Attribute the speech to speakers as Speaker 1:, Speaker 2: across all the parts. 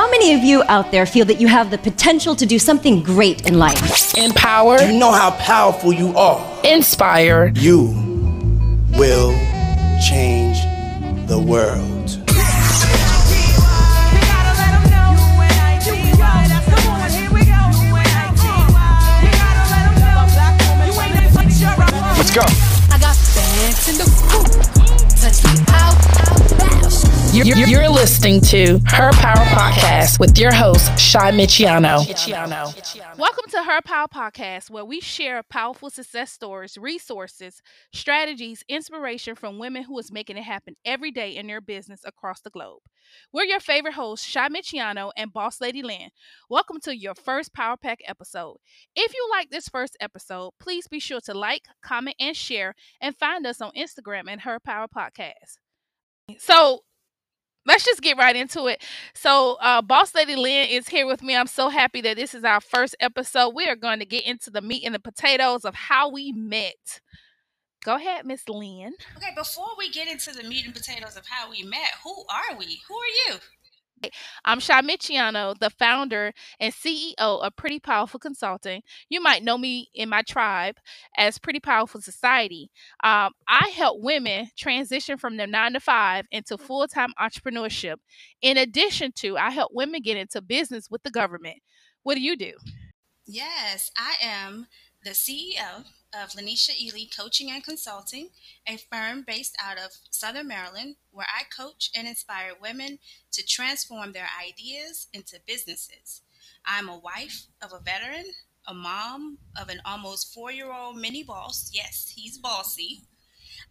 Speaker 1: How many of you out there feel that you have the potential to do something great in life?
Speaker 2: Empower.
Speaker 3: You know how powerful you are.
Speaker 2: Inspire.
Speaker 3: You will change the world.
Speaker 4: Let's go.
Speaker 5: I got bands in the coop. Touch me out, out, bounce.
Speaker 2: You're, you're- listening to Her Power Podcast with your host, Chi Meechieono.
Speaker 6: Welcome to Her Power Podcast, where we share powerful success stories, resources, strategies, inspiration from women who is making it happen every day in their business across the globe. We're your favorite hosts, Chi Meechieono and Boss Lady Lynn. Welcome to your first Power Pack episode. If you like this first episode, please be sure to like, comment, and share, and find us on Instagram at Her Power Podcast. So, let's just get right into it. So, uh, Boss Lady Lynn is here with me. I'm so happy that this is our first episode. We are going to get into the meat and the potatoes of how we met. Go ahead, Miss Lynn.
Speaker 7: Okay, before we get into the meat and potatoes of how we met, who are we? Who are you?
Speaker 6: I'm Chi Meechieono, the founder and CEO of Pretty Powerful Consulting. You might know me in my tribe as Pretty Powherful Society. Um, I help women transition from their nine to five into full time entrepreneurship. In addition to, I help women get into business with the government. What do you do?
Speaker 7: Yes, I am the CEO of Lanisha Ely Coaching and Consulting, a firm based out of Southern Maryland where I coach and inspire women to transform their ideas into businesses. I'm a wife of a veteran, a mom of an almost four year old mini boss. Yes, he's bossy.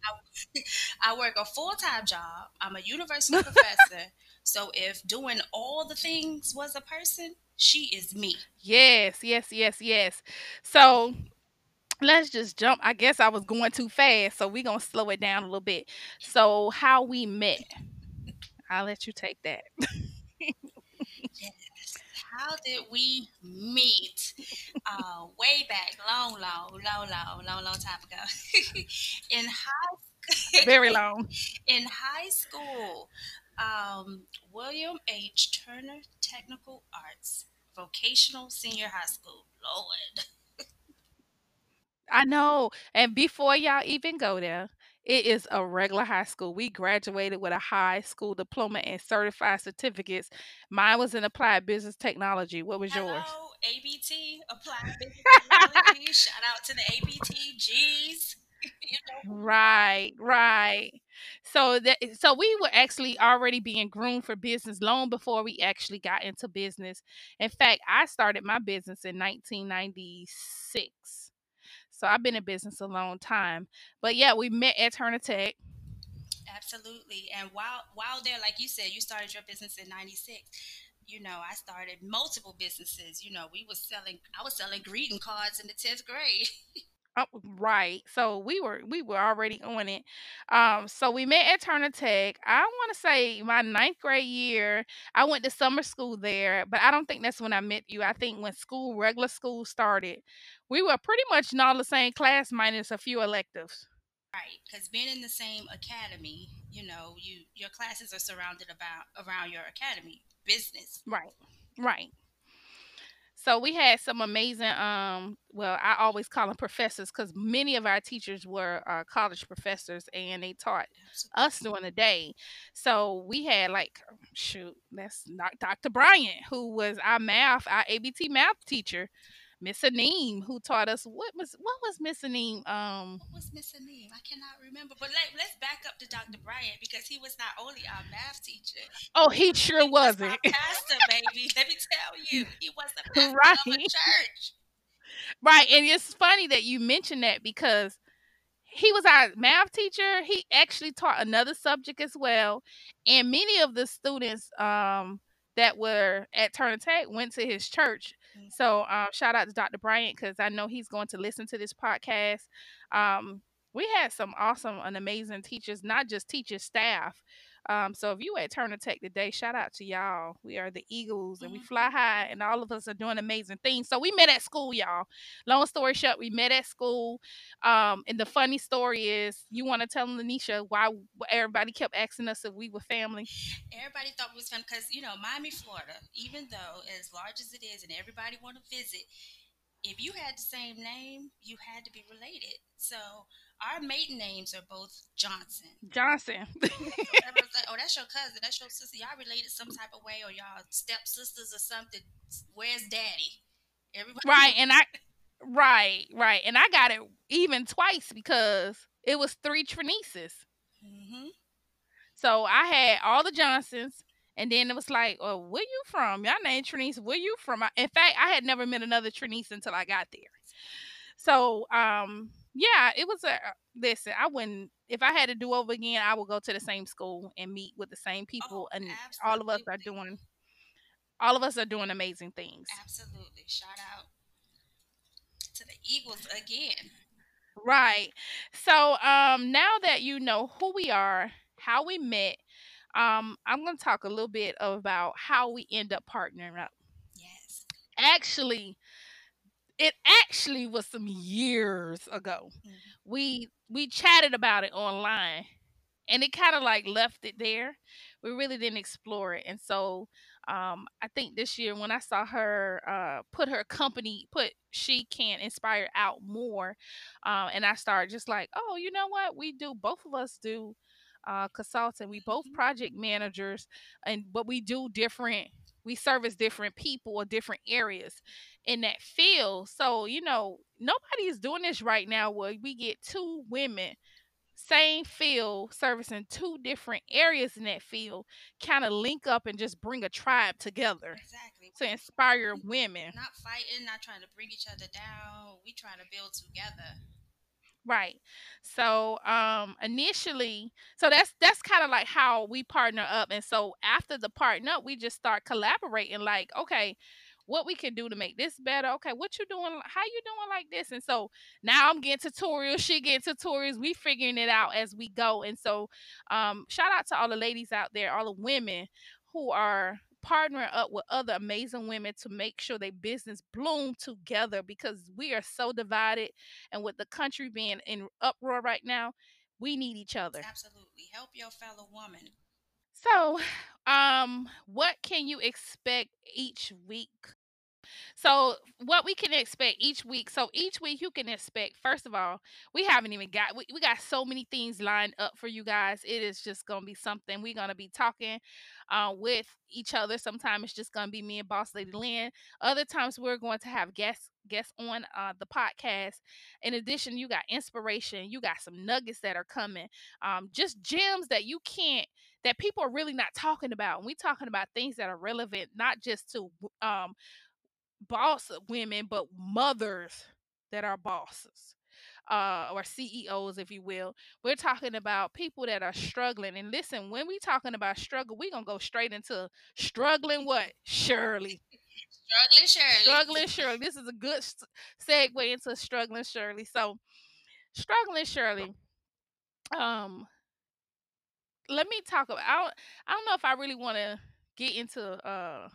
Speaker 7: I, I work a full time job. I'm a university professor. So if doing all the things was a person, she is me.
Speaker 6: Yes, yes, yes, yes. So let's just jump. I guess I was going too fast, so we're gonna slow it down a little bit. So how we met. I'll let you take that.
Speaker 7: Yes. How did we meet? Uh, way back, long, long, long, long, long, long time ago. in high
Speaker 6: Very long.
Speaker 7: in high school, um, William H. Turner Technical Arts Vocational Senior High School. Lord.
Speaker 6: I know. And before y'all even go there, it is a regular high school. We graduated with a high school diploma and certified certificates. Mine was in applied business technology. What was yours?
Speaker 7: Hello, ABT, Applied Business Technology. Shout out to the ABTGs. you know,
Speaker 6: Right, right. So that so we were actually already being groomed for business long before we actually got into business. In fact, I started my business in 1996. So I've been in business a long time. But yeah, we met at Turner Tech.
Speaker 7: Absolutely. And while while there, like you said, you started your business in '96. You know, I started multiple businesses. You know, we was selling. I was selling greeting cards in the tenth grade.
Speaker 6: Oh, right. So we were we were already on it. Um, so we met at Turner Tech. I want to say my ninth grade year. I went to summer school there, but I don't think that's when I met you. I think when school, regular school started, we were pretty much in all the same class minus a few electives.
Speaker 7: Right, because being in the same academy, you know, you your classes are surrounded about around your academy business.
Speaker 6: Right. Right. So we had some amazing um well I always call them professors because many of our teachers were uh, college professors and they taught us during the day. So we had like shoot, that's not Dr. Bryant, who was our math, our ABT math teacher, Miss Aneem, who taught us what was what was Miss Aneem? Um
Speaker 7: What was missing name? I cannot remember. But let, let's back up to Dr. Bryant because he was not only our math teacher,
Speaker 6: oh he sure
Speaker 7: he was
Speaker 6: wasn't.
Speaker 7: pastor, baby. Let me tell you, he was the pastor of a church.
Speaker 6: Right. And it's funny that you mentioned that because he was our math teacher. He actually taught another subject as well. And many of the students um, that were at Turner Tech went to his church.
Speaker 7: Mm.
Speaker 6: So um, shout out to Dr. Bryant because I know he's going to listen to this podcast. Um, we had some awesome and amazing teachers, not just teachers, staff. Um, so if you at Turner Tech today, shout out to y'all. We are the Eagles and we
Speaker 7: Mhm.
Speaker 6: fly high, and all of us are doing amazing things. So we met at school, y'all. Long story short, we met at school. Um, and the funny story is, you want to tell Lanisha why everybody kept asking us if we were family?
Speaker 7: Everybody thought we was fun because you know Miami, Florida. Even though as large as it is, and everybody want to visit, if you had the same name, you had to be related. So our maiden names are both Johnson.
Speaker 6: Johnson.
Speaker 7: Everyone's like, "Oh, that's your cousin. That's your sister. Y'all related some type of way, or y'all stepsisters or something." Where's Daddy? Everybody,
Speaker 6: right, and I right, right. And I got it even twice because it was three Trinices.
Speaker 7: hmm
Speaker 6: So I had all the Johnsons, and then it was like, "Oh, where you from? Y'all named Trinice. Where you from?" I- In fact, I had never met another Trinice until I got there. So, um, yeah, it was a listen. I wouldn't if I had to do over again. I would go to the same school and meet with the same people,
Speaker 7: Oh,
Speaker 6: and all of us are doing, all of us are doing amazing things.
Speaker 7: Absolutely. Shout out to the Eagles again.
Speaker 6: Right. So, um, now that you know who we are, how we met, um, I'm going to talk a little bit about how we end up partnering up.
Speaker 7: Yes.
Speaker 6: Actually, it actually was some years ago.
Speaker 7: Mhm.
Speaker 6: We we chatted about it online, and it kind of like left it there. We really didn't explore it, and so um, I think this year when I saw her uh, put her company, put she can inspire out more, um, and I started just like, oh, you know what? We do both of us do uh, consulting. We both
Speaker 7: Mhm.
Speaker 6: project managers, and but we do different. We service different people or different areas in that field. So you know, nobody is doing this right now. Where we get two women same field servicing two different areas in that field kind of link up and just bring a tribe together
Speaker 7: Exactly.
Speaker 6: to inspire women
Speaker 7: Not fighting, not trying to bring each other down. We trying to build together.
Speaker 6: Right. So um initially so that's that's kind of like how we partner up and so after the partner up we just start collaborating like okay what we can do to make this better? Okay what you doing how you doing like this? And so now i'm getting tutorials she getting tutorials we figuring it out as we go. And so um shout out to all the ladies out there all the women who are partnering up with other amazing women to make sure their business bloom together because we are so divided and with the country being in uproar right now we need each other
Speaker 7: Absolutely. Help your fellow woman.
Speaker 6: so um what can you expect each week so what we can expect each week so each week you can expect first of all we haven't even got we, we got so many things lined up for you guys. It is just gonna be something. We're gonna be talking uh, with each other. Sometimes it's just gonna be me and boss lady lynn. Other times we're going to have guests guests on uh, the podcast. In addition you got inspiration. You got some nuggets that are coming. Um, just gems that you can't that people are really not talking about. And we talking about things that are relevant not just to um, boss women, but mothers that are bosses uh, or CEOs, if you will. We're talking about people that are struggling. And listen, when we talking about struggle, we're going to go straight into struggling what? Shirley.
Speaker 7: Struggling Shirley.
Speaker 6: Struggling Shirley. This is a good segue into struggling Shirley. So, struggling Shirley. Um, let me talk about. I don't, I don't know if I really want to get into uh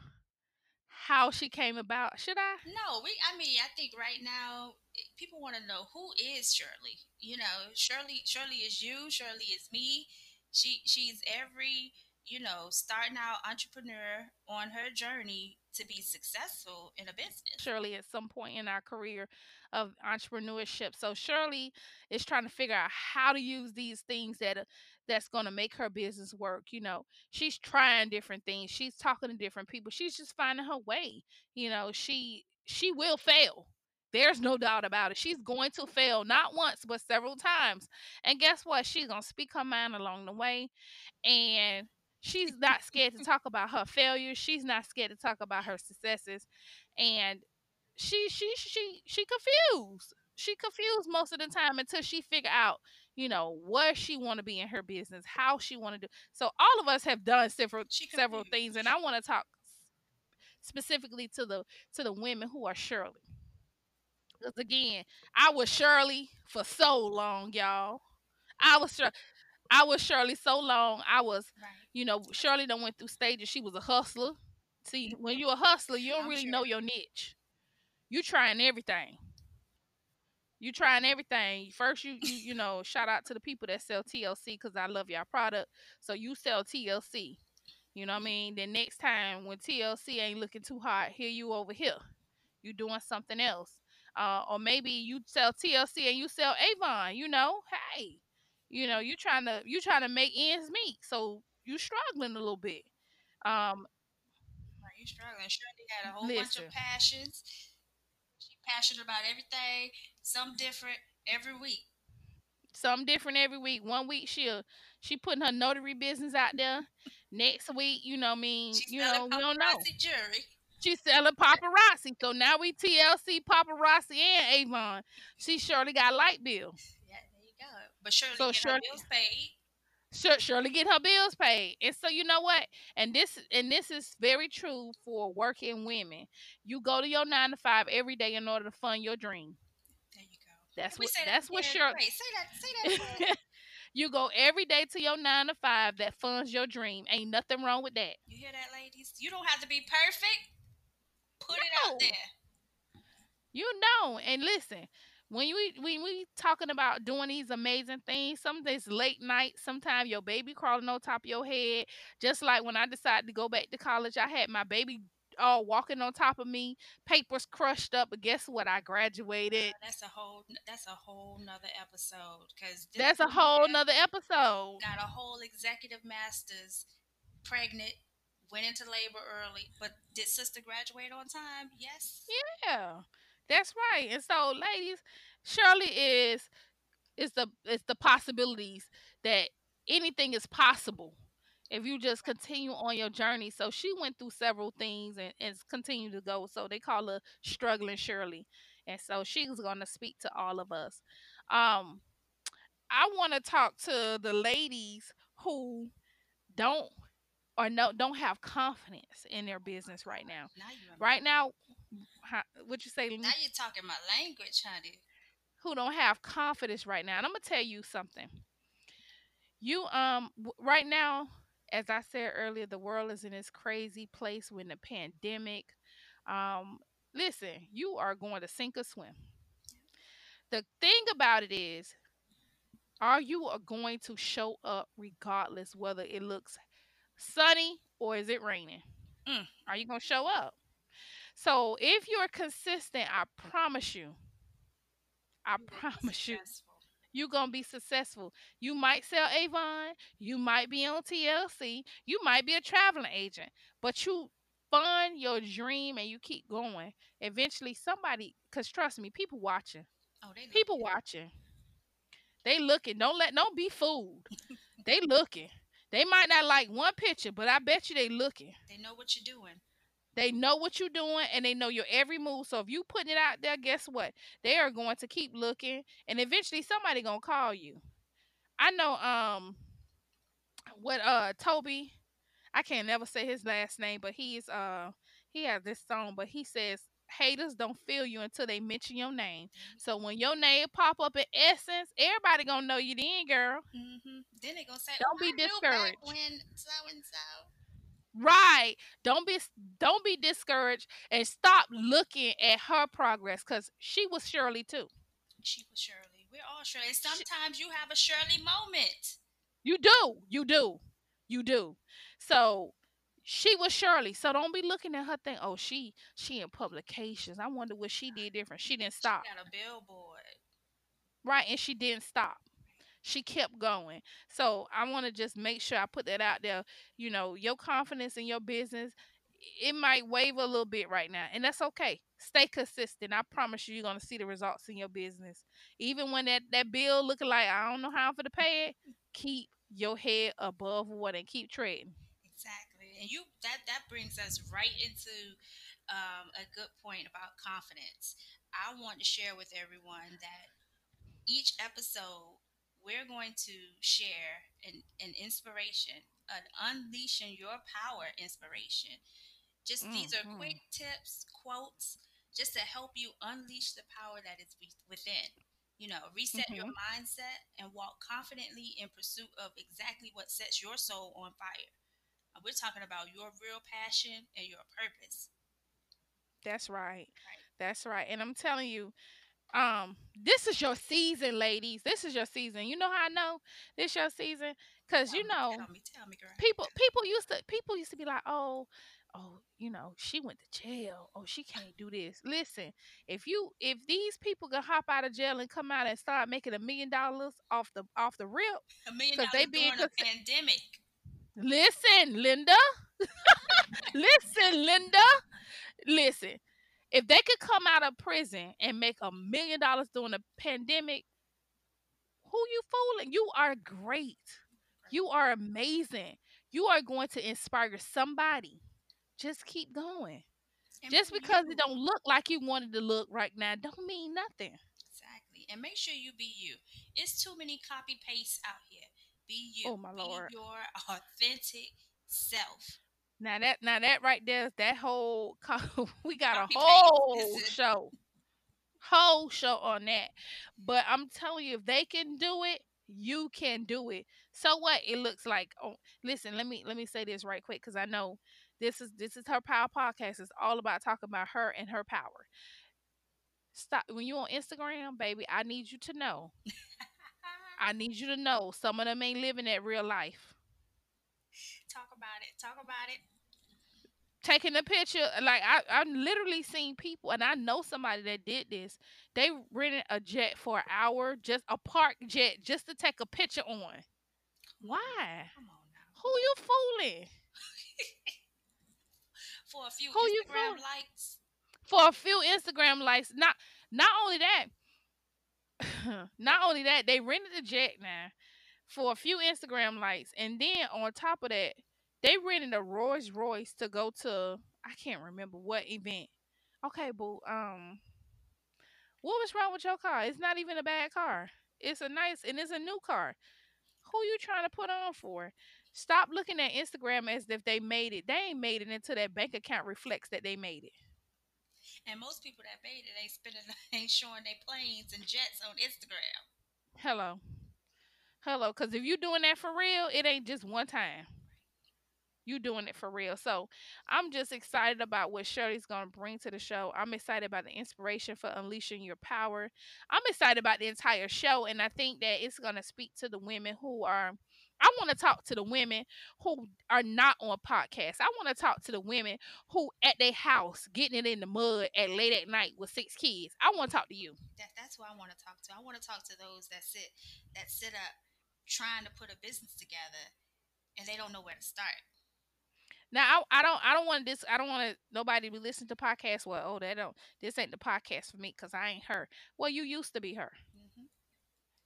Speaker 6: how she came about. Should I?
Speaker 7: No, we. I mean, I think right now people want to know who is Shirley. You know, Shirley. Shirley is you. Shirley is me. She she's every you know starting out entrepreneur on her journey to be successful in a business.
Speaker 6: Shirley at some point in our career of entrepreneurship. So Shirley is trying to figure out how to use these things that that's going to make her business work. You know, she's trying different things. She's talking to different people. She's just finding her way. You know, she she will fail. There's no doubt about it. She's going to fail not once but several times. And guess what? She's going to speak her mind along the way and she's not scared to talk about her failures. She's not scared to talk about her successes, and she she she she confused. She confused most of the time until she figure out, you know, what she want to be in her business, how she want to do. So all of us have done several several things, and I want to talk specifically to the to the women who are Shirley. Because again, I was Shirley for so long, y'all. I was Shir- I was Shirley so long. I was,
Speaker 7: Right.
Speaker 6: you know, Shirley done went through stages. She was a hustler. See, when you're a hustler, you don't
Speaker 7: I'm
Speaker 6: really
Speaker 7: sure.
Speaker 6: know your niche. You trying everything. You trying everything. First, you you you know, shout out to the people that sell TLC because I love y'all product. So you sell TLC. You know what I mean? Then next time when TLC ain't looking too hot, here you over here. You doing something else. Uh, or maybe you sell TLC and you sell Avon, you know, hey, you know, you trying to you trying to make ends meet. So you struggling a little bit. Um,
Speaker 7: you struggling. Shirley had a whole bunch of passions. Passionate about everything, some different every week.
Speaker 6: something different every week. One week she'll she putting her notary business out there. Next week, you know, I mean,
Speaker 7: She's
Speaker 6: you know, we don't know.
Speaker 7: jewelry.
Speaker 6: She's selling paparazzi. So now we TLC, paparazzi, and Avon. She surely got light bill.
Speaker 7: Yeah, there you go. But Shirley
Speaker 6: So
Speaker 7: get
Speaker 6: Shirley-
Speaker 7: her bills paid.
Speaker 6: Sure, surely get her bills paid. And so you know what? And this and this is very true for working women. You go to your nine to five every day in order to fund your dream.
Speaker 7: There you go.
Speaker 6: That's what
Speaker 7: say that
Speaker 6: that's what? Shirley
Speaker 7: Wait, say that. Say that.
Speaker 6: you go every day to your nine to five that funds your dream. Ain't nothing wrong with that.
Speaker 7: you hear that, ladies? You don't have to be perfect. Put it out there.
Speaker 6: You know, and listen, when you when we talking about doing these amazing things, some days late night, sometimes your baby crawling on top of your head. Just like when I decided to go back to college, I had my baby all walking on top of me, papers crushed up, but guess what? I graduated.
Speaker 7: Ah, that's a whole. That's a whole nother episode. Because
Speaker 6: That's a whole nother episode.
Speaker 7: Got a whole executive masters, pregnant, went into labor early. But did sister graduate on time? Yes.
Speaker 6: Yeah, that's right. And so, ladies, Shirley is is the is the possibilities that anything is possible if you just continue on your journey. So she went through several things and, and continue to go. So they call her struggling Shirley, and so she's going to speak to all of us. Um, I want to talk to the ladies who don't or no don't have confidence in their business right. Now. Right now, how, what you say?
Speaker 7: Now you're talking my language, honey.
Speaker 6: who don't have confidence right now. And I'm gonna tell you something. You um right now, as I said earlier, the world is in this crazy place with the pandemic. Um, listen, you are going to sink or swim. The thing about it is, are you are going to show up regardless whether it looks sunny or is it raining?
Speaker 7: Mm.
Speaker 6: Are you gonna show up? So if you're consistent, I mm. promise you, I promise you, you're gonna be successful. You might sell Avon, you might be on TLC, you might be a traveling agent, but you fund your dream and you keep going. Eventually, somebody, cause trust me, people watching,
Speaker 7: Oh, they
Speaker 6: people watching, they looking. Don't let, don't be fooled. they looking. They might not like one picture, but I bet you they looking.
Speaker 7: They know what you're doing.
Speaker 6: They know what you're doing and they know your every move. So if you putting it out there, guess what? They are going to keep looking and eventually somebody gonna call you. I know um what uh Toby, I can't never say his last name, but he's uh he has this song, but he says haters don't feel you until they mention your name. So when your name pop up in essence, everybody gonna know you then, girl.
Speaker 7: hmm Then they gonna say,
Speaker 6: Don't
Speaker 7: "Oh,
Speaker 6: be
Speaker 7: I
Speaker 6: discouraged."
Speaker 7: When so and so.
Speaker 6: Right. Don't be don't be discouraged and stop looking at her progress because she was Shirley too.
Speaker 7: She was Shirley. We're all Shirley. And sometimes you have a Shirley moment.
Speaker 6: You do. You do. You do. So she was Shirley. So don't be looking at her thing. Oh, she she in publications. I wonder what she did different. She didn't stop.
Speaker 7: Got a billboard.
Speaker 6: Right. And she didn't stop. She kept going. So I want to just make sure I put that out there. You know, your confidence in your business, it might waver a little bit right now. And that's okay. Stay consistent. I promise you, you're going to see the results in your business. Even when that, that bill looking like, I don't know how I'm to pay it, keep your head above water and keep trading.
Speaker 7: Exactly. And you that that brings us right into um, a good point about confidence. I want to share with everyone that each episode we're going to share an, an inspiration, an unleashing your power inspiration. Just these are
Speaker 6: Mhm.
Speaker 7: quick tips, quotes, just to help you unleash the power that is within. You know, reset your
Speaker 6: Mhm.
Speaker 7: mindset and walk confidently in pursuit of exactly what sets your soul on fire. Uh, We're talking about your real passion and your purpose.
Speaker 6: That's right.
Speaker 7: Right.
Speaker 6: That's right. And I'm telling you, um, this is your season, ladies. This is your season. You know how I know this your season? Cause you know
Speaker 7: tell me, tell me, girl.
Speaker 6: people people used to people used to be like, oh, oh, you know, she went to jail. Oh, she can't do this. Listen, if you if these people can hop out of jail and come out and start making a million dollars off the off the rip,
Speaker 7: A million dollars
Speaker 6: they being
Speaker 7: during a pandemic.
Speaker 6: listen, Linda. listen, Linda. Listen. If they could come out of prison and make a million dollars during a pandemic, who you fooling? You are great. You are amazing. You are going to inspire somebody. Just keep going.
Speaker 7: And
Speaker 6: Just because
Speaker 7: you.
Speaker 6: it don't look like you wanted to look right now, don't mean nothing.
Speaker 7: Exactly. And make sure you be you. It's too many copy pastes out here. Be you.
Speaker 6: Oh, my
Speaker 7: be
Speaker 6: Lord.
Speaker 7: your authentic self.
Speaker 6: Now that now that right there, that whole we got a whole show, whole show on that. But I'm telling you, if they can do it, you can do it. So what? It looks like. Oh, listen, let me let me say this right quick because I know this is this is her power podcast. It's all about talking about her and her power. Stop when you on Instagram, baby. I need you to know. I need you to know some of them ain't living that real life.
Speaker 7: Talk about it. Talk about it.
Speaker 6: taking a picture like I I literally seen people and I know somebody that did this. They rented a jet for an hour, just a park jet, just to take a picture on. Why?
Speaker 7: Come on now.
Speaker 6: Who you fooling?
Speaker 7: For a few
Speaker 6: Who
Speaker 7: Instagram likes.
Speaker 6: For a few Instagram likes. Not not only that, not only that, they rented the jet now for a few Instagram likes, and then on top of that, they rented a Rolls Royce to go to I can't remember what event. Okay, boo. Um, what was wrong with your car? It's not even a bad car. It's a nice and it's a new car. Who you trying to put on for? Stop looking at Instagram as if they made it. They ain't made it until that bank account reflects that they made it.
Speaker 7: And most people that made it ain't spending ain't showing their planes and jets on Instagram.
Speaker 6: Hello. Hello. Because if you doing that for real, it ain't just one time. You doing it for real. So I'm just excited about what Shirley's gonna bring to the show. I'm excited about the inspiration for unleashing your power. I'm excited about the entire show, and I think that it's gonna speak to the women who are. I want to talk to the women who are not on podcasts. I want to talk to the women who at their house getting it in the mud at late at night with six kids. I want to talk to you.
Speaker 7: That that's who I want to talk to. I want to talk to those that sit that sit up trying to put a business together and they don't know where to start.
Speaker 6: Now I, I don't I don't want this I don't want to nobody to listen to podcasts. Well, oh, that don't this ain't the podcast for me because I ain't her. Well, you used to be her.
Speaker 7: hmm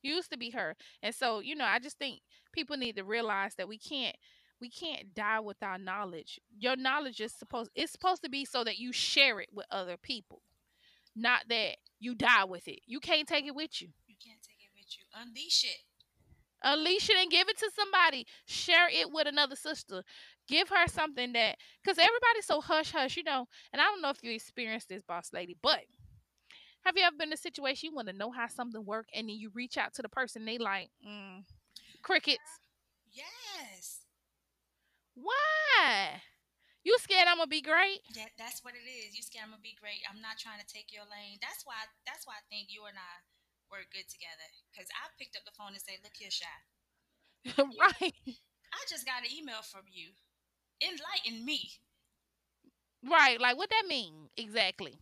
Speaker 6: You used to be her, and so you know I just think people need to realize that we can't we can't die with our knowledge. Your knowledge is supposed it's supposed to be so that you share it with other people, not that you die with it. You can't take it with you.
Speaker 7: You can't take it with you. Unleash it.
Speaker 6: Unleash it and give it to somebody. Share it with another sister. Give her something that, because everybody's so hush hush, you know. And I don't know if you experienced this, boss lady, but have you ever been in a situation you want to know how something work, and then you reach out to the person, they like mm, crickets.
Speaker 7: Yes.
Speaker 6: Why? You scared I'm gonna be great?
Speaker 7: That that's what it is. You scared I'm gonna be great. I'm not trying to take your lane. That's why that's why I think you and I work good together. Cause I picked up the phone and said, "Look here, Chi.
Speaker 6: right,
Speaker 7: I just got an email from you. Enlighten me.
Speaker 6: right. Like what that mean exactly?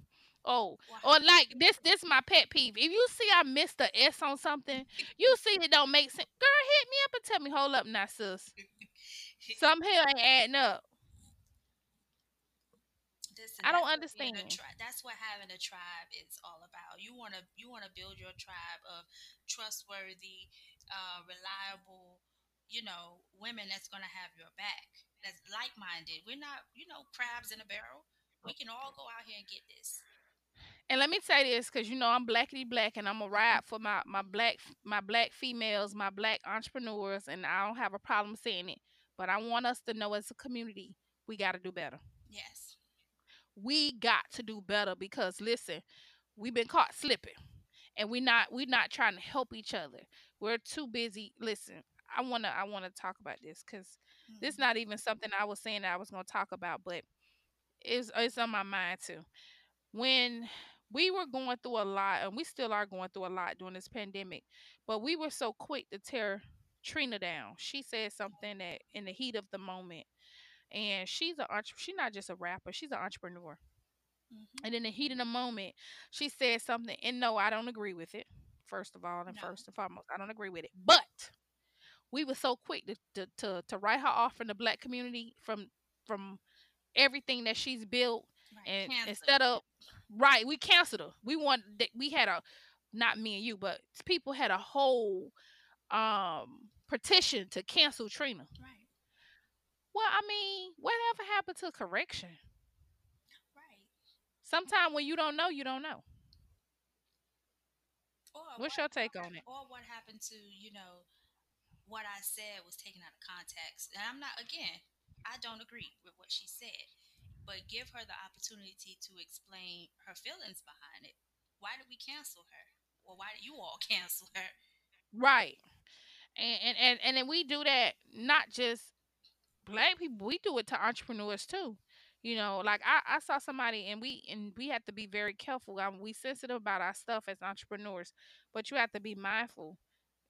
Speaker 6: Oh,
Speaker 7: Wow.
Speaker 6: or like this this my pet peeve. If you see I missed the S on something, you see it don't make sense. Girl, hit me up and tell me, hold up now, sis. Some here ain't adding up.
Speaker 7: Listen,
Speaker 6: I don't
Speaker 7: that's what being a
Speaker 6: understand.
Speaker 7: tri- that's what having a tribe is all about. You wanna you wanna build your tribe of trustworthy, uh, reliable, you know, women that's gonna have your back. That's like minded. We're not, you know, crabs in a barrel. We can all go out here and get this.
Speaker 6: And let me say this, because you know I'm blackity black, and I'm a ride for my my black my black females, my black entrepreneurs, and I don't have a problem saying it. But I want us to know as a community, we got to do better.
Speaker 7: Yes.
Speaker 6: We got to do better because listen, we've been caught slipping, and we're not we're not trying to help each other. We're too busy. Listen, I wanna I wanna talk about this because this
Speaker 7: Mm-hmm.
Speaker 6: not even something I was saying that I was gonna talk about, but it's it's on my mind too. When we were going through a lot, and we still are going through a lot during this pandemic, but we were so quick to tear Trina down. She said something that in the heat of the moment, and she's a entre- she's not just a rapper, she's an entrepreneur.
Speaker 7: Mhm.
Speaker 6: And in the heat of the moment, she said something, and no, I don't agree with it. First of all, and
Speaker 7: No.
Speaker 6: first and foremost, I don't agree with it. But we were so quick to to to, to write her off from the black community from from everything that she's built
Speaker 7: Right.
Speaker 6: and
Speaker 7: cancel.
Speaker 6: instead of right we canceled her we want we had a not me and you but people had a whole um petition to cancel trina
Speaker 7: right,
Speaker 6: well i mean whatever happened to correction
Speaker 7: right.
Speaker 6: sometime when you don't know you don't know
Speaker 7: Or
Speaker 6: what's
Speaker 7: what-
Speaker 6: your take on it
Speaker 7: Or what happened to you know what I said was taken out of context, and I'm not again. I don't agree with what she said, but give her the opportunity to explain her feelings behind it. Why did we cancel her? Or why did you all cancel her?
Speaker 6: right and and and, and then we do that not just black people we do it to entrepreneurs too you know like i i saw somebody and we and we have to be very careful um, we sensitive about our stuff as entrepreneurs but you have to be mindful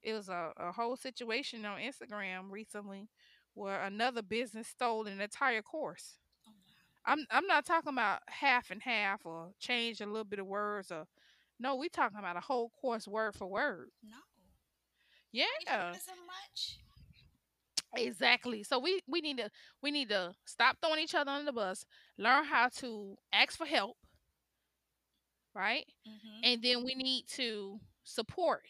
Speaker 6: it was a, a whole situation on instagram recently where another business stole an entire course
Speaker 7: Oh wow.
Speaker 6: i'm i'm not talking about half and half or change a little bit of words or no we talking about a whole course word for word
Speaker 7: No.
Speaker 6: yeah
Speaker 7: much?
Speaker 6: Exactly. So we we need to we need to stop throwing each other under the bus, learn how to ask for help, right?
Speaker 7: Mm-hmm.
Speaker 6: And then we need to support.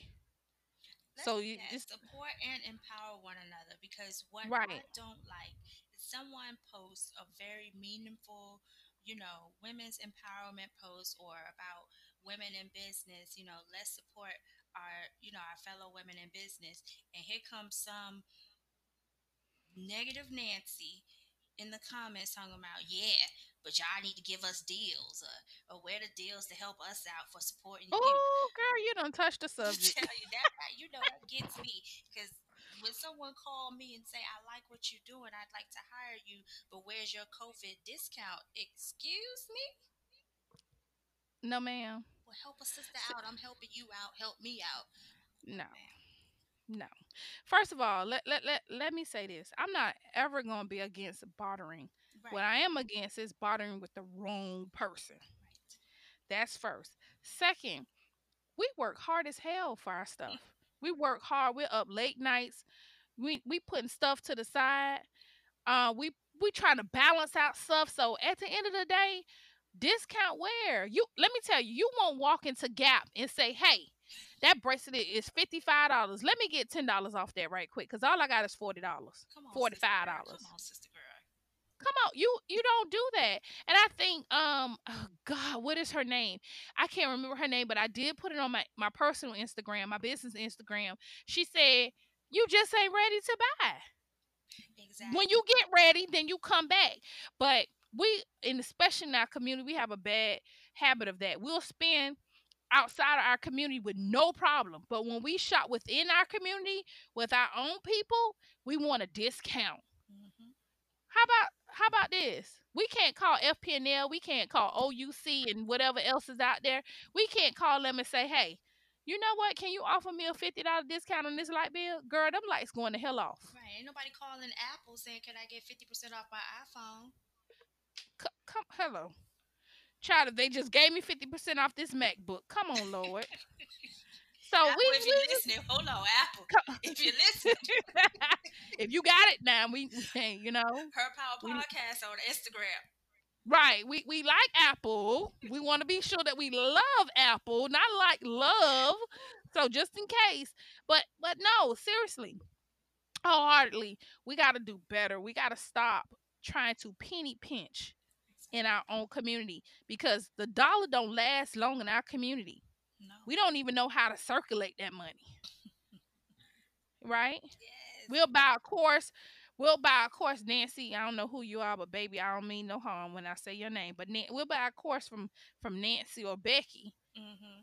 Speaker 6: So you just
Speaker 7: support and empower one another because what I
Speaker 6: Right.
Speaker 7: don't like is someone posts a very meaningful, you know, women's empowerment post or about women in business. You know, let's support our, you know, our fellow women in business. And here comes some negative Nancy in the comments talking about, yeah, but y'all need to give us deals or, or where the deals to help us out for supporting you.
Speaker 6: Oh girl, you don't touch the subject.
Speaker 7: tell you that. You know that gets me because when someone call me and say I like what you're doing, I'd like to hire you, but where's your COVID discount? Excuse me.
Speaker 6: No ma'am.
Speaker 7: Well, help a sister out. I'm helping you out. Help me out.
Speaker 6: No. No. First of all, let, let, let, let me say this. I'm not ever gonna be against bartering.
Speaker 7: Right.
Speaker 6: What I am against is bothering with the wrong person.
Speaker 7: right.
Speaker 6: That's first. Second, we work hard as hell for our stuff. We work hard. We're up late nights. We we putting stuff to the side. Uh, we we trying to balance out stuff. So at the end of the day, discount where you. Let me tell you, you won't walk into Gap and say, "Hey, that bracelet is fifty five dollars. Let me get ten dollars off that right quick, because all I got is forty dollars,
Speaker 7: Come on,
Speaker 6: forty
Speaker 7: sister
Speaker 6: five dollars."
Speaker 7: Come on, sister girl.
Speaker 6: come on you you don't do that. And i think um oh god what is her name? I can't remember her name but i did put it on my my personal instagram my business instagram. She said you just ain't ready to buy.
Speaker 7: Exactly.
Speaker 6: when you get ready then you come back. But we and especially in our community we have a bad habit of that. We'll spend outside of our community with no problem. But when we shop within our community with our own people we want a discount.
Speaker 7: Mhm.
Speaker 6: how about how about this? We can't call FP&L, we can't call OUC and whatever else is out there. We can't call them and say, "Hey, you know what? Can you offer me a fifty dollar discount on this light bill?" Girl, them lights going to hell off.
Speaker 7: Right. Ain't nobody calling Apple saying, "Can I get fifty percent off my iPhone?"
Speaker 6: C- come, hello, child. If they just gave me fifty percent off this MacBook, come on, Lord. So
Speaker 7: Apple,
Speaker 6: we,
Speaker 7: if you're
Speaker 6: we
Speaker 7: listening, hold on, Apple.
Speaker 6: Come-
Speaker 7: If you're listening,
Speaker 6: if you got it now, we you know
Speaker 7: Her Power
Speaker 6: We-
Speaker 7: Podcast on Instagram.
Speaker 6: Right. We we like Apple. We want to be sure that we love Apple, not like love. So just in case. But but no, seriously. Wholeheartedly, we gotta do better. We gotta stop trying to penny pinch in our own community because the dollar don't last long in our community.
Speaker 7: No.
Speaker 6: We don't even know how to circulate that money. Right?
Speaker 7: yes.
Speaker 6: We'll buy a course. We'll buy a course, Nancy. I don't know who you are, but baby, I don't mean no harm when I say your name. But Nan- we'll buy a course from from Nancy or Becky,
Speaker 7: Mm-hmm.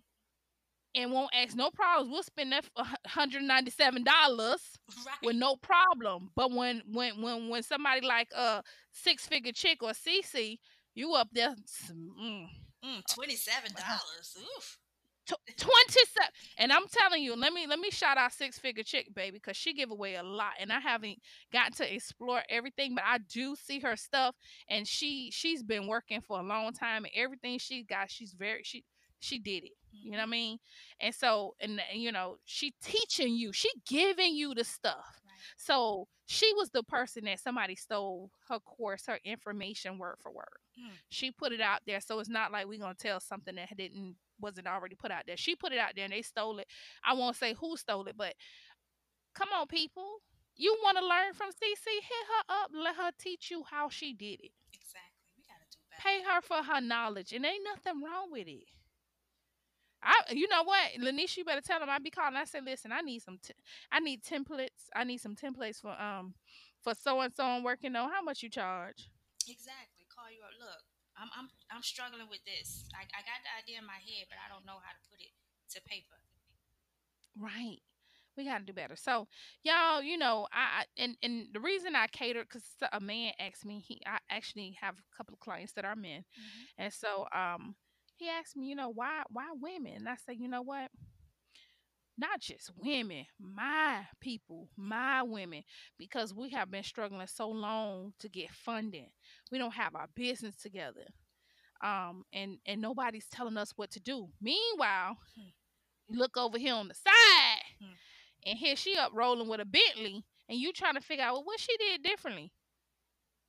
Speaker 6: and won't ask no problems. We'll spend that hundred ninety seven dollars
Speaker 7: Right.
Speaker 6: with no problem. But when when when when somebody like a six figure chick or CC, you up there mm,
Speaker 7: Mm, Twenty-seven dollars. Oof.
Speaker 6: Tw- twenty seven. And I'm telling you, let me let me shout out six figure chick baby because she give away a lot, and I haven't gotten to explore everything, but I do see her stuff, and she she's been working for a long time, and everything she got, she's very she she did it. You know what I mean? And so, and uh, you know, she teaching you, she giving you the stuff.
Speaker 7: Right.
Speaker 6: So she was the person that somebody stole her course, her information word for word.
Speaker 7: Mm.
Speaker 6: She put it out there, so it's not like we're gonna tell something that didn't wasn't already put out there. She put it out there and they stole it. I won't say who stole it, but come on, people. You want to learn from CC? Hit her up, let her teach you how she did it.
Speaker 7: Exactly. We gotta do better.
Speaker 6: Pay her for her knowledge, and ain't nothing wrong with it. I, you know what, Lanisha, you better tell them I be calling. I say, listen, I need some, t- I need templates. I need some templates for um, for so and so I'm working on. How much you charge?
Speaker 7: Exactly. Call you up. Look, I'm I'm I'm struggling with this. I, I got the idea in my head, but I don't know how to put it to paper.
Speaker 6: Right. We got to do better. So, y'all, you know, I I- and and the reason I catered because a man asked me. He I actually have a couple of clients that are men, and so um he asked me, you know, why why women? And I said, you know what? Not just women, my people, my women, because we have been struggling so long to get funding. We don't have our business together, um, and and nobody's telling us what to do. Meanwhile,
Speaker 7: Hmm.
Speaker 6: you look over here on the side,
Speaker 7: Hmm.
Speaker 6: and here she up rolling with a Bentley, and you trying to figure out well, what she did differently.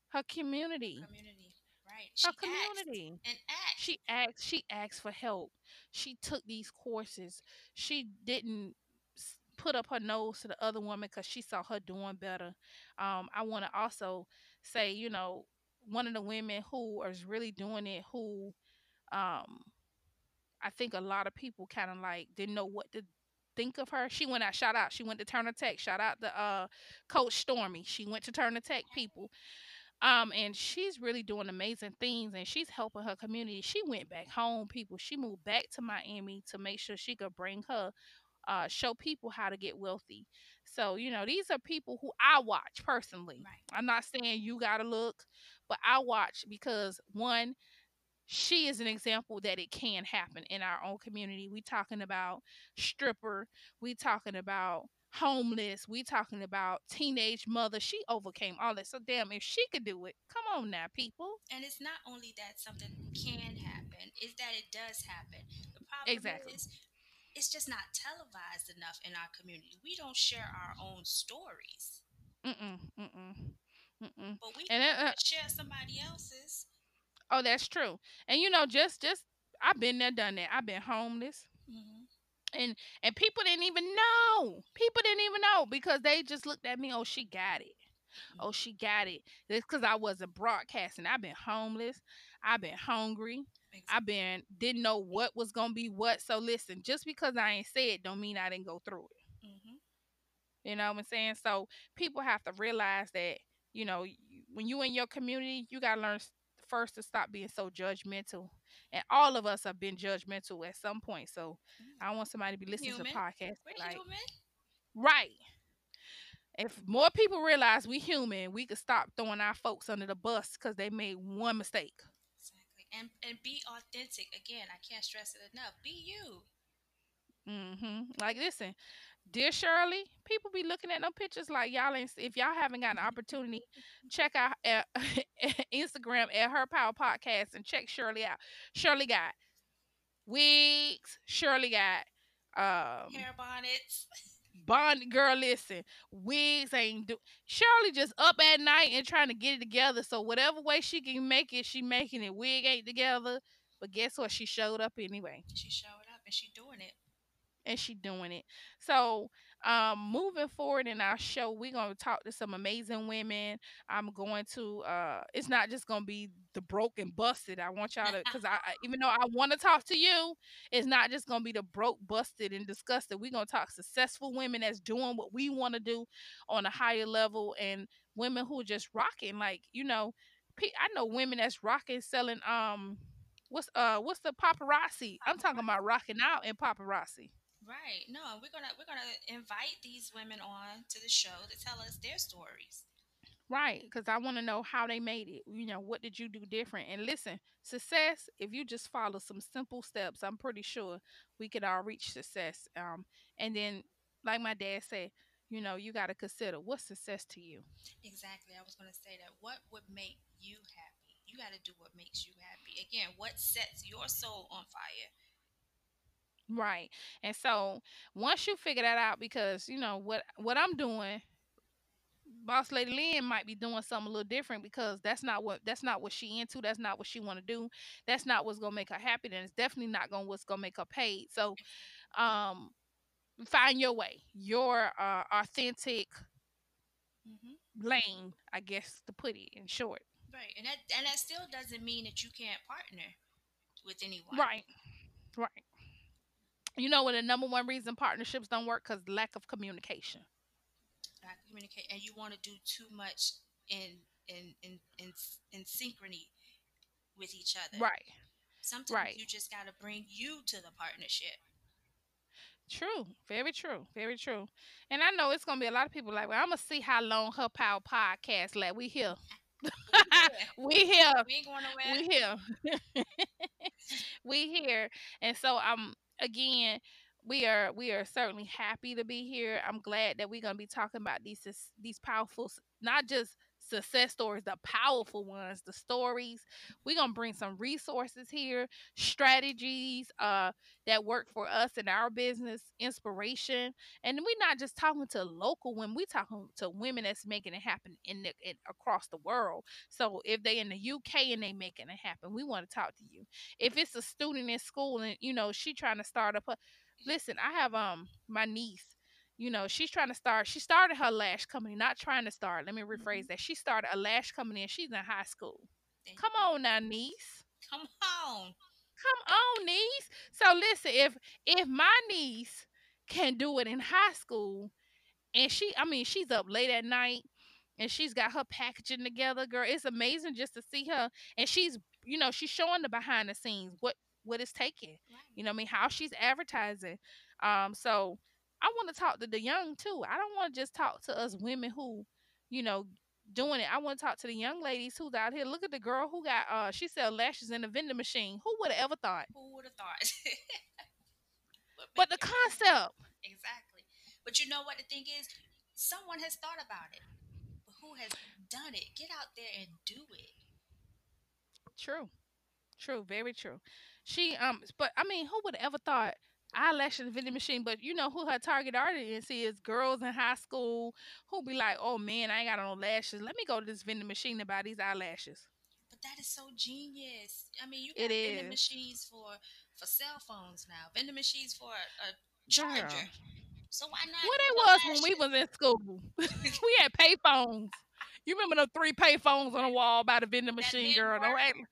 Speaker 6: Her community,
Speaker 7: Community. Right. She
Speaker 6: her
Speaker 7: asked
Speaker 6: community.
Speaker 7: and asked.
Speaker 6: She asked. She asked for help. She took these courses. She didn't put up her nose to the other woman because she saw her doing better. Um, I want to also say, you know, one of the women who is really doing it, who, um, I think a lot of people kind of like didn't know what to think of her. She went out. Shout out. She went to Turner Tech. Shout out to uh, Coach Stormy. She went to Turner Tech people. Um, and she's really doing amazing things and she's helping her community. She went back home, people. She moved back to Miami to make sure she could bring her uh show people how to get wealthy. So, you know, these are people who I watch personally.
Speaker 7: Right.
Speaker 6: I'm not saying you gotta look, but I watch because one, she is an example that it can happen in our own community. We talking about stripper, we talking about homeless, we talking about teenage mother. She overcame all that. So damn, if she could do it, come on now, people.
Speaker 7: And it's not only that something can happen, is that it does happen. The problem
Speaker 6: Exactly.
Speaker 7: is it's just not televised enough in our community. We don't share our own stories.
Speaker 6: Mm-mm, mm-mm, mm-mm.
Speaker 7: But we
Speaker 6: And it, uh,
Speaker 7: share somebody else's.
Speaker 6: oh, that's true. And you know, just just I've been there, done that. I've been homeless.
Speaker 7: hmm
Speaker 6: and and people didn't even know. People didn't even know because they just looked at me. Oh, she got it. Oh, she got it. It's because I wasn't broadcasting. I've been homeless. I've been hungry. I've been didn't know what was gonna be what. So listen, just because I ain't say it, don't mean I didn't go through it.
Speaker 7: hmm
Speaker 6: You know what I'm saying? So people have to realize that you know when you in your community, you gotta learn first to stop being so judgmental. And all of us have been judgmental at some point. So I don't want somebody to be listening
Speaker 7: Human.
Speaker 6: to podcasts
Speaker 7: We're
Speaker 6: like
Speaker 7: human.
Speaker 6: Right. If more people realize we human, we could stop throwing our folks under the bus because they made one mistake.
Speaker 7: Exactly. And and be authentic. Again, I can't stress it enough. Be you.
Speaker 6: Mm-hmm. Like, listen, dear Shirley, people be looking at no pictures like y'all ain't. If y'all haven't got an opportunity, check out at, Instagram at Her Power Podcast and check Shirley out. Shirley got wigs. Shirley got um
Speaker 7: Hair bonnets.
Speaker 6: Bond girl, listen, wigs ain't do. Shirley just up at night and trying to get it together. So whatever way she can make it, she making it. Wig ain't together, but guess what? She showed up anyway,
Speaker 7: She showed up and she doing it.
Speaker 6: And she doing it. So, um, moving forward in our show, we're gonna talk to some amazing women. I'm going to. Uh, it's not just gonna be the broke and busted. I want y'all to, because I, even though I want to talk to you, it's not just gonna be the broke, busted, and disgusted. We're gonna talk successful women that's doing what we want to do on a higher level, and women who are just rocking. Like you know, I know women that's rocking selling um what's uh what's the paparazzi? I'm talking about rocking out in paparazzi.
Speaker 7: Right. No, we're gonna we're gonna invite these women on to the show to tell us their stories.
Speaker 6: Right, because I want to know how they made it. You know, what did you do different? And listen, success, if you just follow some simple steps, I'm pretty sure we could all reach success. Um, and then, like my dad said, you know, you got to consider what's success to you.
Speaker 7: Exactly. I was gonna say that. What would make you happy? You got to do what makes you happy. Again, what sets your soul on fire?
Speaker 6: Right. And so once you figure that out, because you know what what I'm doing, Boss Lady Lynn might be doing something a little different because that's not what that's not what she into. That's not what she want to do. That's not what's gonna make her happy. And it's definitely not gonna what's gonna make her paid. So, um, find your way, your uh, authentic
Speaker 7: hmm
Speaker 6: lane, I guess to put it in short.
Speaker 7: Right. And that and that still doesn't mean that you can't partner with anyone.
Speaker 6: Right. Right. You know what the number one reason partnerships don't work because lack of communication.
Speaker 7: Not communicate, and you want to do too much in in in in in synchrony with each other.
Speaker 6: Right.
Speaker 7: Sometimes
Speaker 6: Right.
Speaker 7: you just got to bring you to the partnership.
Speaker 6: True, very true, very true. And I know it's gonna be a lot of people like, well, I'm gonna see how long her power podcast last. We here, we here,
Speaker 7: We ain't going nowhere.
Speaker 6: we here, we here. And so um again, we are we are certainly happy to be here. I'm glad that we're gonna be talking about these these powerful, not just success stories, the powerful ones, the stories. We're gonna bring some resources here, strategies uh that work for us in our business, inspiration, and we're not just talking to local women. We're talking to women that's making it happen in, the, in across the world. So if they in the UK and they making it happen, we want to talk to you. If it's a student in school and you know she trying to start up, listen. I have um my niece. You know she's trying to start. She started her lash company, not trying to start. Let me rephrase
Speaker 7: Mhm.
Speaker 6: that. She started a lash company and she's in high school.
Speaker 7: Thank
Speaker 6: Come on now, niece.
Speaker 7: Come on.
Speaker 6: Come on, niece. So listen, if if my niece can do it in high school, and she, I mean, she's up late at night and she's got her packaging together, girl. It's amazing just to see her, and she's, you know, she's showing the behind the scenes what what it's taking.
Speaker 7: Right.
Speaker 6: You know, what I mean, how she's advertising. Um, so I want to talk to the young too. I don't want to just talk to us women who, you know. Doing it, I want to talk to the young ladies who's out here. Look at the girl who got uh she sell lashes in a vending machine. Who would have ever thought?
Speaker 7: Who would have thought?
Speaker 6: But the concept,
Speaker 7: Exactly. But you know what the thing is? Someone has thought about it. But who has done it? Get out there and do it.
Speaker 6: true, true, very true. She um, but I mean, who would have ever thought eyelash in the vending machine? But you know who her target audience is? Girls in high school who be like, oh man, I ain't got no lashes. Let me go to this vending machine to buy these eyelashes.
Speaker 7: But that is so genius. I mean, you
Speaker 6: It
Speaker 7: got vending
Speaker 6: is.
Speaker 7: machines for for cell phones now. Vending machines for a, a
Speaker 6: Girl.
Speaker 7: charger. So why not?
Speaker 6: What it was when we was in school. we had pay phones. You remember the three pay phones on the wall by the vending machine, girl? Don't act-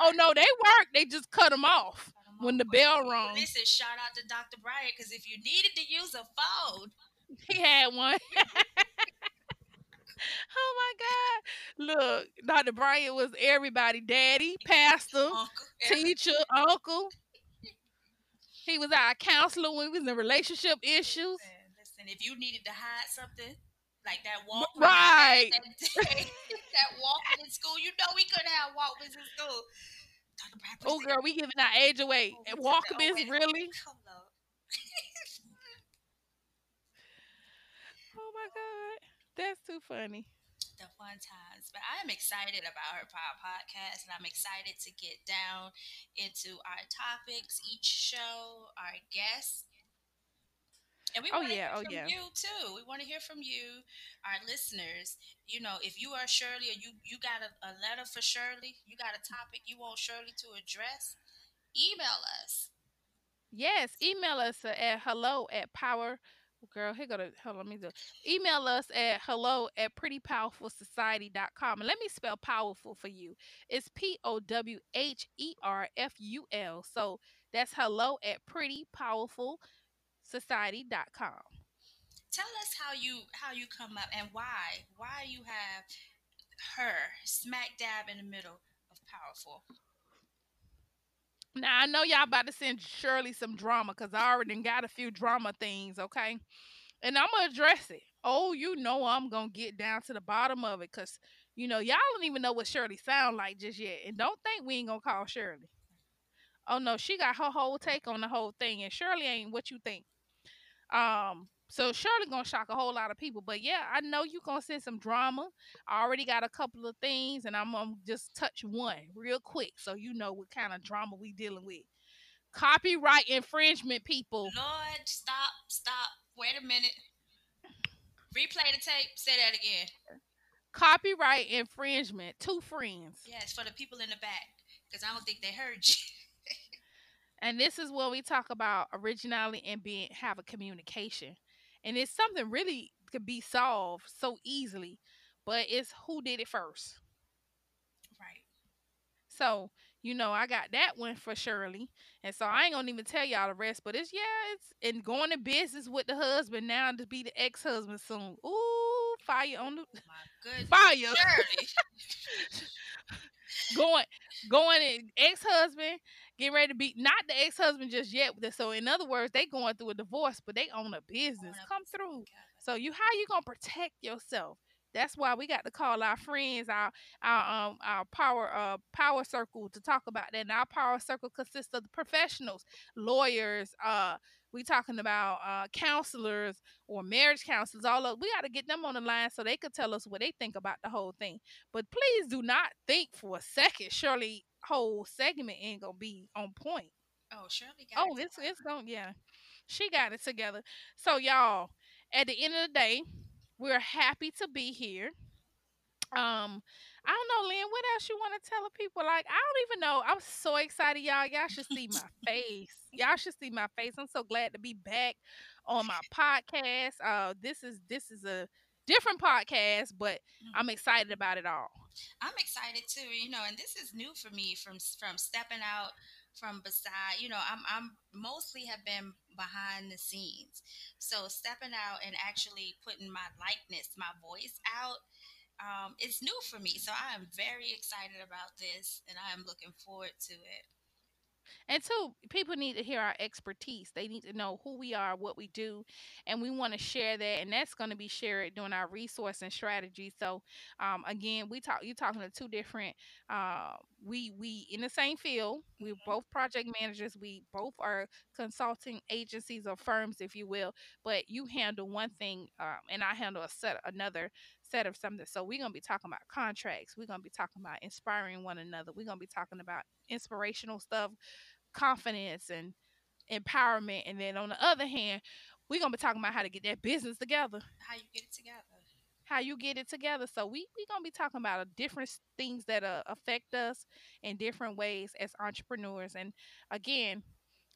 Speaker 6: Oh no, they work. They just cut them off when the bell rung.
Speaker 7: Listen, shout out to Dr. Bryant because if you needed to use a phone,
Speaker 6: He had one. oh my God. Look, Dr. Bryant was everybody daddy, pastor,
Speaker 7: uncle,
Speaker 6: teacher, uncle. He was our counselor when we was in relationship issues.
Speaker 7: Listen, listen, if you needed to hide something, like that Walkman,
Speaker 6: Right.
Speaker 7: that, that, that in school, you know we couldn't have Walkmans in school.
Speaker 6: Oh girl, we giving our age away.
Speaker 7: Oh,
Speaker 6: And
Speaker 7: we took the-
Speaker 6: Walkmans,
Speaker 7: oh,
Speaker 6: really? Oh my God. That's too funny.
Speaker 7: the fun times. But I am excited about her podcast, and I'm excited to get down into our topics each show, our guests. And we
Speaker 6: Oh,
Speaker 7: want to
Speaker 6: yeah,
Speaker 7: hear
Speaker 6: oh,
Speaker 7: from
Speaker 6: yeah.
Speaker 7: you too. We want to hear from you, our listeners. You know, if you are Shirley or you you got a, a letter for Shirley, you got a topic you want Shirley to address, email us.
Speaker 6: Yes, email us at hello at power. Girl, here go to hold on, let me do. Email us at hello at prettypowherfulsociety.com. And let me spell powerful for you. It's P O W H E R F U L. So that's hello at prettypowherfulsociety.com.
Speaker 7: Tell us how you how you come up and why why you have her smack dab in the middle of powerful.
Speaker 6: Now I know y'all about to send Shirley some drama because I already got a few drama things, okay? And I'm gonna address it. Oh, you know I'm gonna get down to the bottom of it because you know y'all don't even know what Shirley sound like just yet. And don't think we ain't gonna call Shirley. Oh no, she got her whole take on the whole thing, and Shirley ain't what you think. Um, so Shirley gonna shock a whole lot of people. But yeah, I know you gonna send some drama. I already got a couple of things, and I'm gonna just touch one real quick so you know what kind of drama we dealing with. Copyright infringement, people.
Speaker 7: Lord, stop, stop. Wait a minute. Replay the tape. Say that again.
Speaker 6: Copyright infringement. Two friends.
Speaker 7: Yes, for the people in the back, because I don't think they heard you.
Speaker 6: And this is where we talk about originality and being have a communication. And it's something really could be solved so easily, but it's who did it first.
Speaker 7: right.
Speaker 6: So, you know, I got that one for Shirley. And so I ain't gonna even tell y'all the rest, but it's yeah, it's and going to business with the husband now to be the ex-husband soon. Ooh, fire on the
Speaker 7: oh My
Speaker 6: fire.
Speaker 7: Shirley.
Speaker 6: going going in ex-husband getting ready to be not the ex-husband just yet so in other words they going through a divorce but they own a business. Come through. so you how you gonna protect yourself? That's why we got to call our friends our our um our power uh power circle to talk about that. And our power circle consists of the professionals lawyers uh we talking about uh counselors or marriage counselors all of we got to get them on the line so they could tell us what they think about the whole thing. But please do not think for a second Shirley whole segment ain't gonna be on point.
Speaker 7: Oh, Shirley got
Speaker 6: Oh,
Speaker 7: it
Speaker 6: it's it's gonna yeah. She got it together. So y'all, at the end of the day, we're happy to be here. Um, I don't know, Lynn, what else you want to tell the people? Like, I don't even know. I'm so excited, y'all. Y'all should see my face. Y'all should see my face. I'm so glad to be back on my podcast. Uh, this is this is a different podcast, but I'm excited about it all.
Speaker 7: I'm excited too, you know, and this is new for me from from stepping out from beside, you know, I'm I'm mostly have been behind the scenes. So stepping out and actually putting my likeness, my voice out, um, it's new for me. So I am very excited about this and I am looking forward to it.
Speaker 6: And two, people need to hear our expertise. They need to know who we are, what we do, and we want to share that. And that's going to be shared during our resource and strategy. So, um, again, we talk. You're talking to two different. Uh, we we in the same field. We're both project managers. We both are consulting agencies or firms, if you will. But you handle one thing, um, and I handle a set another set of something. So we're gonna be talking about contracts. We're gonna be talking about inspiring one another. We're gonna be talking about inspirational stuff confidence and empowerment. And then on the other hand, we're gonna be talking about how to get that business together,
Speaker 7: How you get it together?
Speaker 6: how you get it together. So we we gonna be talking about different things that uh, affect us in different ways as entrepreneurs. And again,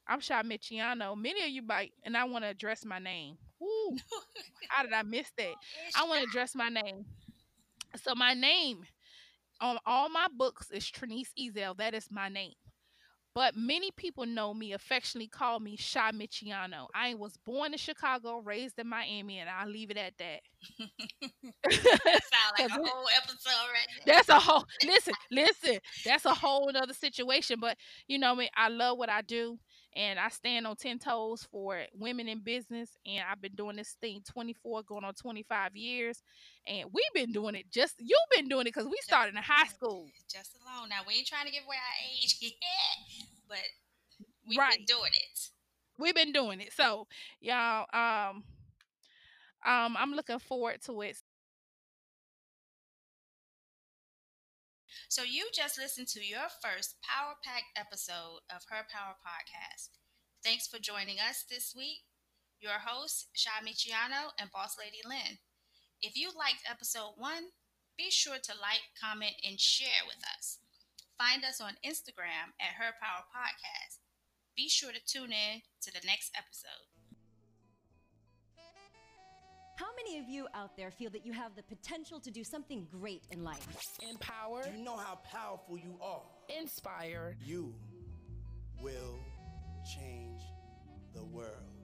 Speaker 6: I'm Chi Meechieono. Many of you might, and I want to address my name. Woo, how did I miss that? Oh, I want to address my name. So my name on all my books is Trinice Ezel. That is my name. But many people know me, affectionately call me Chi Meechieono. I was born in Chicago, raised in Miami, and I'll leave it at that.
Speaker 7: That sound like a whole episode right there.
Speaker 6: That's a whole listen, listen. That's a whole other situation. But you know me, I love what I do, and I stand on ten toes for women in business. And I've been doing this thing twenty four, going on twenty five years, and we've been doing it. Just you've been doing it because we started in high school,
Speaker 7: Just alone. Now we ain't trying to give away our age, yet, but we've
Speaker 6: Right.
Speaker 7: been doing it.
Speaker 6: we've been doing it. So y'all, um, um, I'm looking forward to it.
Speaker 7: So you just listened to your first Power Pack episode of Her Power Podcast. Thanks for joining us this week. Your hosts, Chi Meechieono and Boss Lady Lynn. If you liked episode one, be sure to like, comment, and share with us. Find us on Instagram at Her Power Podcast. Be sure to tune in to the next episode.
Speaker 1: How many of you out there feel that you have the potential to do something great in life?
Speaker 2: Empower,
Speaker 3: You know how powerful you are.
Speaker 2: inspire,
Speaker 3: You will change the world.